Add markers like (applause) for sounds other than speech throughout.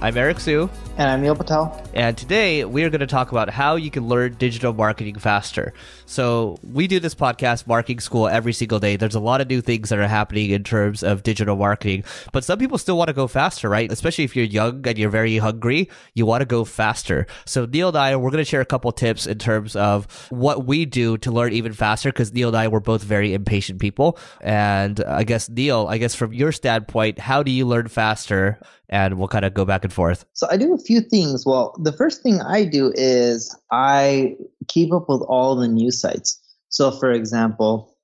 I'm Eric Siu. And I'm Neil Patel. And today we are going to talk about how you can learn digital marketing faster. So, we do this podcast, Marketing School, every single day. There's a lot of new things that are happening in terms of digital marketing, but some people still want to go faster, right? Especially if you're young and you're very hungry, you want to go faster. So, Neil and I, we're going to share a couple tips in terms of what we do to learn even faster because Neil and I were both very impatient people. And uh, I guess, Neil, I guess from your standpoint, how do you learn faster? And we'll kind of go back and forth. So I do a few things. Well, the first thing I do is I keep up with all the news sites. So, for example,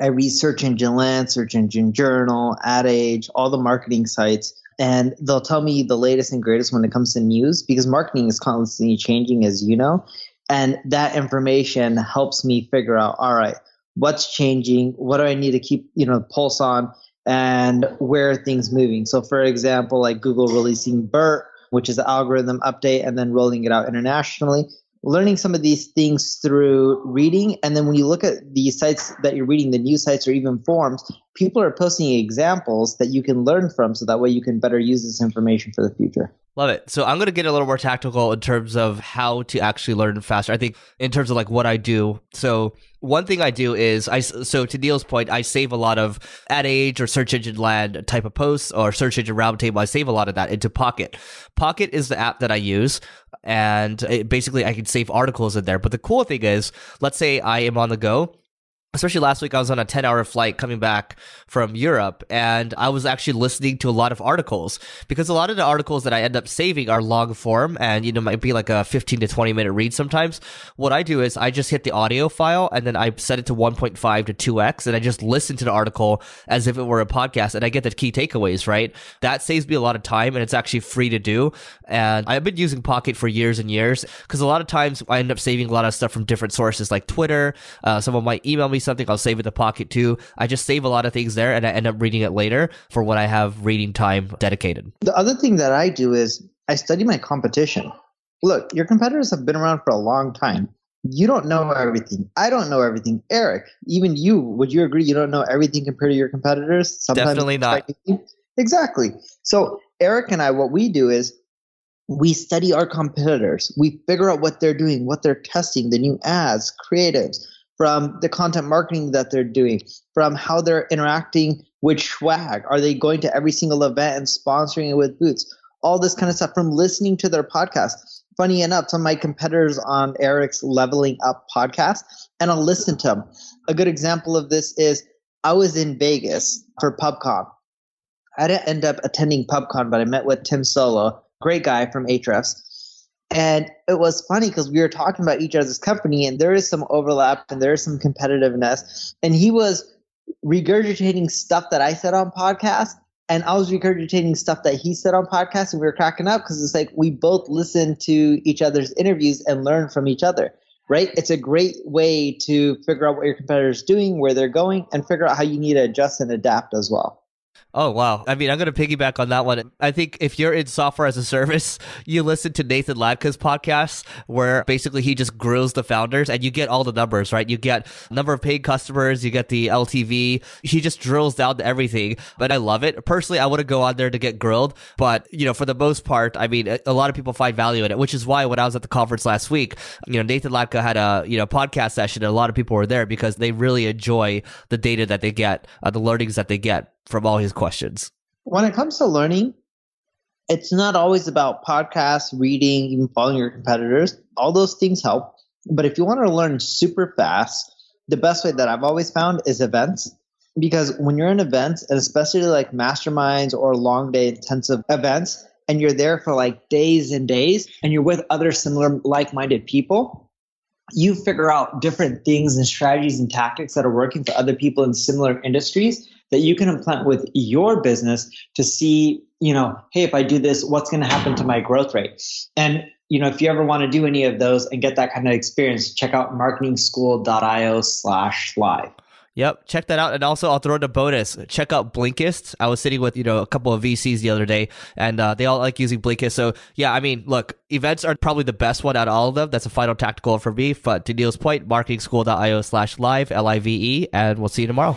I read Search Engine Land, Search Engine Journal, Ad Age, all the marketing sites, and they'll tell me the latest and greatest when it comes to news because marketing is constantly changing, as you know. And that information helps me figure out, all right, what's changing? What do I need to keep, you know, pulse on? And where things moving. So, for example, like Google releasing BERT, which is the algorithm update, and then rolling it out internationally. Learning some of these things through reading. And then when you look at the sites that you're reading, the news sites or even forums, people are posting examples that you can learn from so that way you can better use this information for the future. Love it. So I'm going to get a little more tactical in terms of how to actually learn faster. I think in terms of like what I do. So one thing I do is I so to Neil's point, I save a lot of Ad Age or search engine land type of posts or search engine roundtable. I save a lot of that into Pocket. Pocket is the app that I use, and basically I can save articles in there. But the cool thing is, let's say I am on the go especially last week, I was on a 10 hour flight coming back from Europe and I was actually listening to a lot of articles because a lot of the articles that I end up saving are long form and, you know, might be like a 15 to 20 minute read sometimes. What I do is I just hit the audio file and then I set it to 1.5 to 2x and I just listen to the article as if it were a podcast and I get the key takeaways, right? That saves me a lot of time and it's actually free to do. And I've been using Pocket for years and years because a lot of times I end up saving a lot of stuff from different sources like Twitter. Uh, someone might email me something, I'll save it to Pocket too. I just save a lot of things there and I end up reading it later for when I have reading time dedicated. The other thing that I do is I study my competition. Look, your competitors have been around for a long time. You don't know everything. I don't know everything. Eric, even you, would you agree you don't know everything compared to your competitors? Sometimes Definitely not. Exactly. So, Eric and I, what we do is we study our competitors. We figure out what they're doing, what they're testing, the new ads, creatives, from the content marketing that they're doing, from how they're interacting with swag. Are they going to every single event and sponsoring it with boots? All this kind of stuff from listening to their podcast. Funny enough, some of my competitors on Eric's Leveling Up podcast, and I'll listen to them. A good example of this is I was in Vegas for PubCon. I didn't end up attending PubCon, but I met with Tim Soulo, great guy from Ahrefs and it was funny because we were talking about each other's company, and there is some overlap and there is some competitiveness. And he was regurgitating stuff that I said on podcast, and I was regurgitating stuff that he said on podcast, and we were cracking up because it's like we both listen to each other's interviews and learn from each other. Right? It's a great way to figure out what your competitor's doing, where they're going, and figure out how you need to adjust and adapt as well. Oh wow! I mean, I'm going to piggyback on that one. I think if you're in software as a service, (laughs) you listen to Nathan Latka's podcast, where basically he just grills the founders, and you get all the numbers, right? You get number of paid customers, you get the LTV. He just drills down to everything, but I love it. Personally, I wouldn't go on there to get grilled, but you know, for the most part, I mean, a lot of people find value in it, which is why when I was at the conference last week, you know, Nathan Latka had a you know podcast session, and a lot of people were there because they really enjoy the data that they get, uh, the learnings that they get from all his questions. When it comes to learning, it's not always about podcasts, reading, even following your competitors. All those things help. But if you want to learn super fast, the best way that I've always found is events. Because when you're in events, and especially like masterminds or long day intensive events, and you're there for like days and days and you're with other similar like-minded people you figure out different things and strategies and tactics that are working for other people in similar industries that you can implement with your business to see you know hey if i do this what's going to happen to my growth rate and you know if you ever want to do any of those and get that kind of experience check out marketingschool.io slash live Yep, check that out. And also, I'll throw in a bonus. Check out Blinkist. I was sitting with you know a couple of VCs the other day, and uh, they all like using Blinkist. So yeah, I mean, look, events are probably the best one out of all of them. That's a final tactical for me. But to Neil's point, marketingschool.io slash live L I V E, and we'll see you tomorrow.